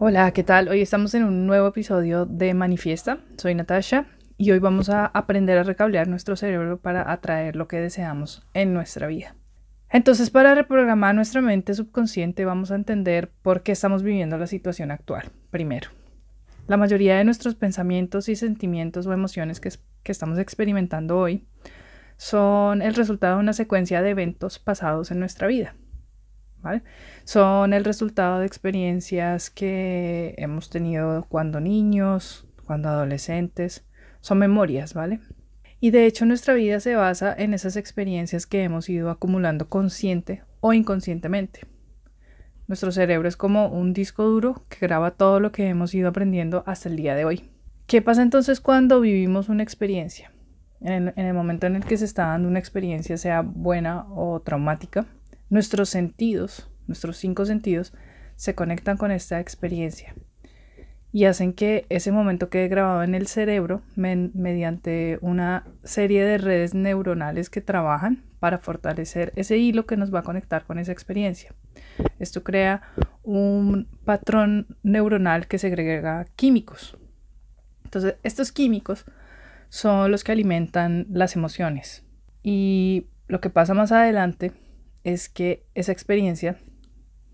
Hola, ¿qué tal? Hoy estamos en un nuevo episodio de Manifiesta. Soy Natasha y hoy vamos a aprender a recablear nuestro cerebro para atraer lo que deseamos en nuestra vida. Entonces, para reprogramar nuestra mente subconsciente, vamos a entender por qué estamos viviendo la situación actual. Primero, la mayoría de nuestros pensamientos y sentimientos o emociones que, que estamos experimentando hoy son el resultado de una secuencia de eventos pasados en nuestra vida. Son el resultado de experiencias que hemos tenido cuando niños, cuando adolescentes, son memorias, ¿vale? Y de hecho nuestra vida se basa en esas experiencias que hemos ido acumulando consciente o inconscientemente. Nuestro cerebro es como un disco duro que graba todo lo que hemos ido aprendiendo hasta el día de hoy. ¿Qué pasa entonces cuando vivimos una experiencia? En el, en el momento en el que se está dando una experiencia, sea buena o traumática, Nuestros sentidos, nuestros cinco sentidos, se conectan con esta experiencia y hacen que ese momento quede grabado en el cerebro mediante una serie de redes neuronales que trabajan para fortalecer ese hilo que nos va a conectar con esa experiencia. Esto crea un patrón neuronal que segrega químicos. Entonces, estos químicos son los que alimentan las emociones. Y lo que pasa más adelante es que esa experiencia,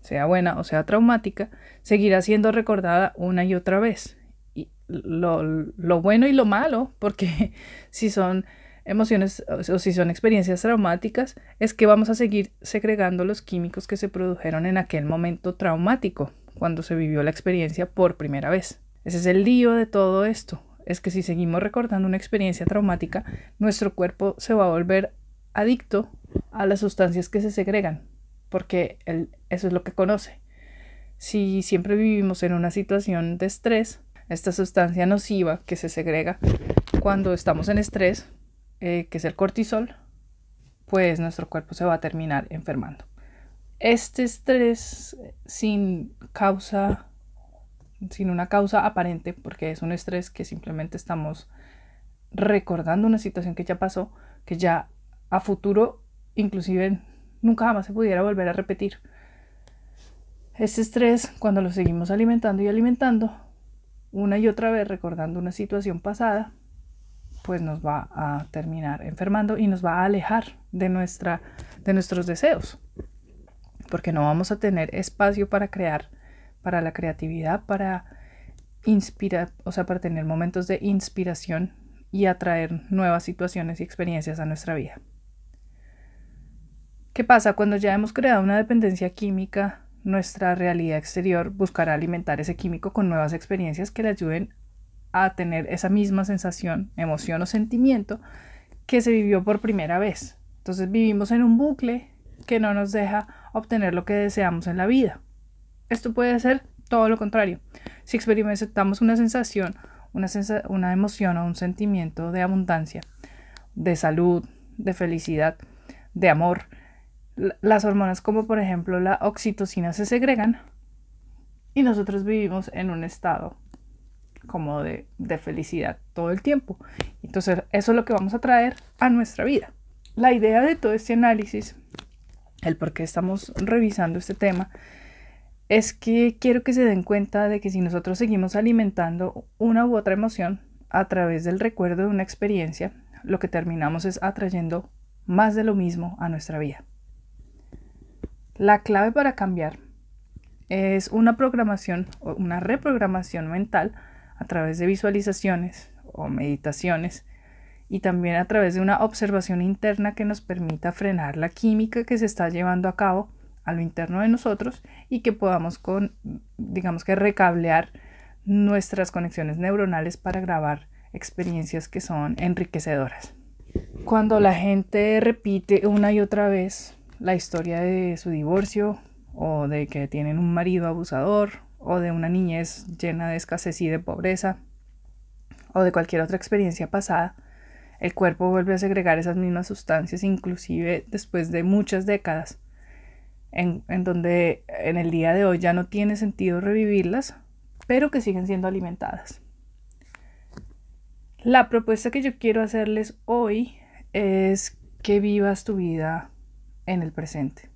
sea buena o sea traumática, seguirá siendo recordada una y otra vez. Y lo, bueno y lo malo, porque si son emociones o si son experiencias traumáticas, es que vamos a seguir segregando los químicos que se produjeron en aquel momento traumático, cuando se vivió la experiencia por primera vez. Ese es el lío de todo esto, es que si seguimos recordando una experiencia traumática, nuestro cuerpo se va a volver adicto a las sustancias que se segregan, porque eso es lo que conoce. Si siempre vivimos en una situación de estrés, esta sustancia nociva que se segrega cuando estamos en estrés, eh, que es el cortisol, pues nuestro cuerpo se va a terminar enfermando. Este estrés sin causa, sin una causa aparente, porque es un estrés que simplemente estamos recordando una situación que ya pasó, que ya a futuro inclusive nunca jamás se pudiera volver a repetir. Este estrés, cuando lo seguimos alimentando y alimentando, una y otra vez recordando una situación pasada, pues nos va a terminar enfermando y nos va a alejar de, nuestra, de nuestros deseos, porque no vamos a tener espacio para crear, para la creatividad, para inspirar, o sea, para tener momentos de inspiración y atraer nuevas situaciones y experiencias a nuestra vida. ¿Qué pasa? Cuando ya hemos creado una dependencia química, nuestra realidad exterior buscará alimentar ese químico con nuevas experiencias que le ayuden a tener esa misma sensación, emoción o sentimiento que se vivió por primera vez. Entonces vivimos en un bucle que no nos deja obtener lo que deseamos en la vida. Esto puede ser todo lo contrario. Si experimentamos una sensación, una, una emoción o un sentimiento de abundancia, de salud, de felicidad, de amor, las hormonas como por ejemplo la oxitocina se segregan y nosotros vivimos en un estado como de, felicidad todo el tiempo. Entonces eso es lo que vamos a traer a nuestra vida. La idea de todo este análisis, el por qué estamos revisando este tema, es que quiero que se den cuenta de que si nosotros seguimos alimentando una u otra emoción a través del recuerdo de una experiencia, lo que terminamos es atrayendo más de lo mismo a nuestra vida. La clave para cambiar es una programación o una reprogramación mental a través de visualizaciones o meditaciones y también a través de una observación interna que nos permita frenar la química que se está llevando a cabo a lo interno de nosotros y que podamos con digamos que recablear nuestras conexiones neuronales para grabar experiencias que son enriquecedoras. Cuando la gente repite una y otra vez la historia de su divorcio o de que tienen un marido abusador o de una niñez llena de escasez y de pobreza o de cualquier otra experiencia pasada, el cuerpo vuelve a segregar esas mismas sustancias inclusive después de muchas décadas en, en donde en el día de hoy ya no tiene sentido revivirlas, pero que siguen siendo alimentadas. La propuesta que yo quiero hacerles hoy es que vivas tu vida en el presente.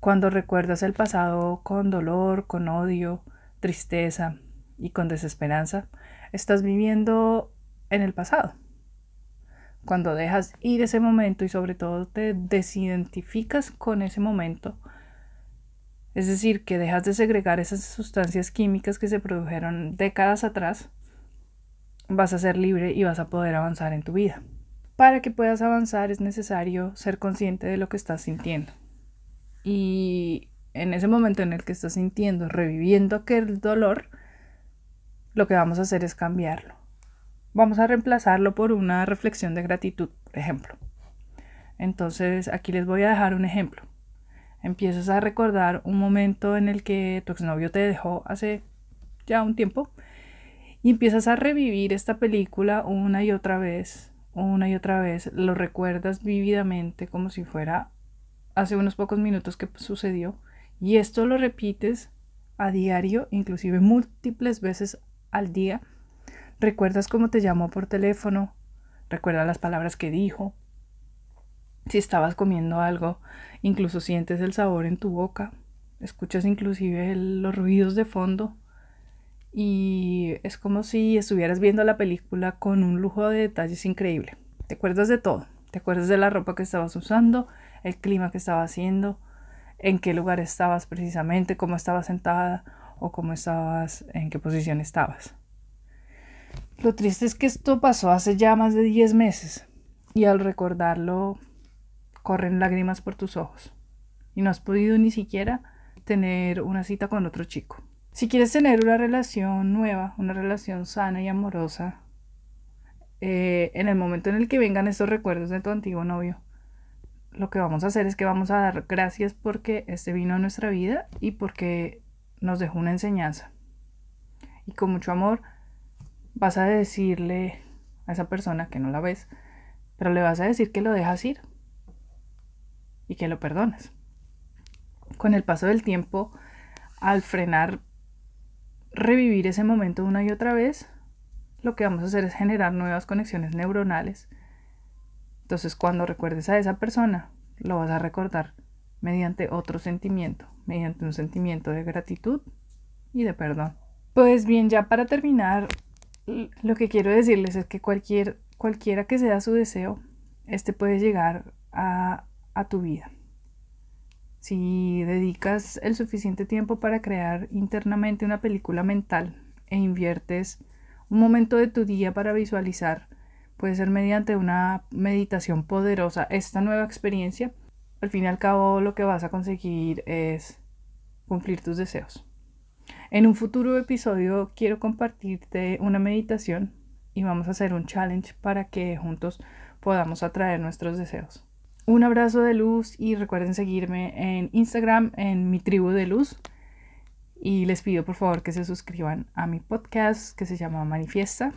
Cuando recuerdas el pasado con dolor, con odio, tristeza y con desesperanza, estás viviendo en el pasado. Cuando dejas ir ese momento y sobre todo te desidentificas con ese momento, es decir, que dejas de segregar esas sustancias químicas que se produjeron décadas atrás, vas a ser libre y vas a poder avanzar en tu vida. Para que puedas avanzar es necesario ser consciente de lo que estás sintiendo. Y en ese momento en el que estás sintiendo, reviviendo aquel dolor, lo que vamos a hacer es cambiarlo. Vamos a reemplazarlo por una reflexión de gratitud, por ejemplo. Entonces, aquí les voy a dejar un ejemplo. Empiezas a recordar un momento en el que tu exnovio te dejó hace ya un tiempo y empiezas a revivir esta película una y otra vez, una y otra vez. Lo recuerdas vívidamente como si fuera hace unos pocos minutos que sucedió y esto lo repites a diario, inclusive múltiples veces al día. Recuerdas cómo te llamó por teléfono, recuerdas las palabras que dijo. Si estabas comiendo algo, incluso sientes el sabor en tu boca, escuchas inclusive los ruidos de fondo y es como si estuvieras viendo la película con un lujo de detalles increíble. Te acuerdas de todo, te acuerdas de la ropa que estabas usando, el clima que estaba haciendo, en qué lugar estabas precisamente, cómo estabas sentada o cómo estabas, en qué posición estabas. Lo triste es que esto pasó hace ya más de 10 meses y al recordarlo corren lágrimas por tus ojos y no has podido ni siquiera tener una cita con otro chico. Si quieres tener una relación nueva, una relación sana y amorosa, eh, en el momento en el que vengan estos recuerdos de tu antiguo novio, lo que vamos a hacer es que vamos a dar gracias porque este vino a nuestra vida y porque nos dejó una enseñanza. Y con mucho amor vas a decirle a esa persona que no la ves, pero le vas a decir que lo dejas ir y que lo perdonas. Con el paso del tiempo, al frenar, revivir ese momento una y otra vez, lo que vamos a hacer es generar nuevas conexiones neuronales entonces cuando recuerdes a esa persona, lo vas a recordar mediante otro sentimiento, mediante un sentimiento de gratitud y de perdón. Pues bien, ya para terminar, lo que quiero decirles es que cualquier, cualquiera que sea su deseo, este puede llegar a, a tu vida. Si dedicas el suficiente tiempo para crear internamente una película mental e inviertes un momento de tu día para visualizar puede ser mediante una meditación poderosa esta nueva experiencia, al fin y al cabo lo que vas a conseguir es cumplir tus deseos. En un futuro episodio quiero compartirte una meditación y vamos a hacer un challenge para que juntos podamos atraer nuestros deseos. Un abrazo de luz y recuerden seguirme en Instagram en mi tribu de luz y les pido por favor que se suscriban a mi podcast que se llama Manifiesta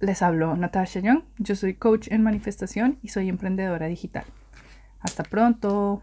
les hablo Natasha Young, yo soy coach en manifestación y soy emprendedora digital. Hasta pronto.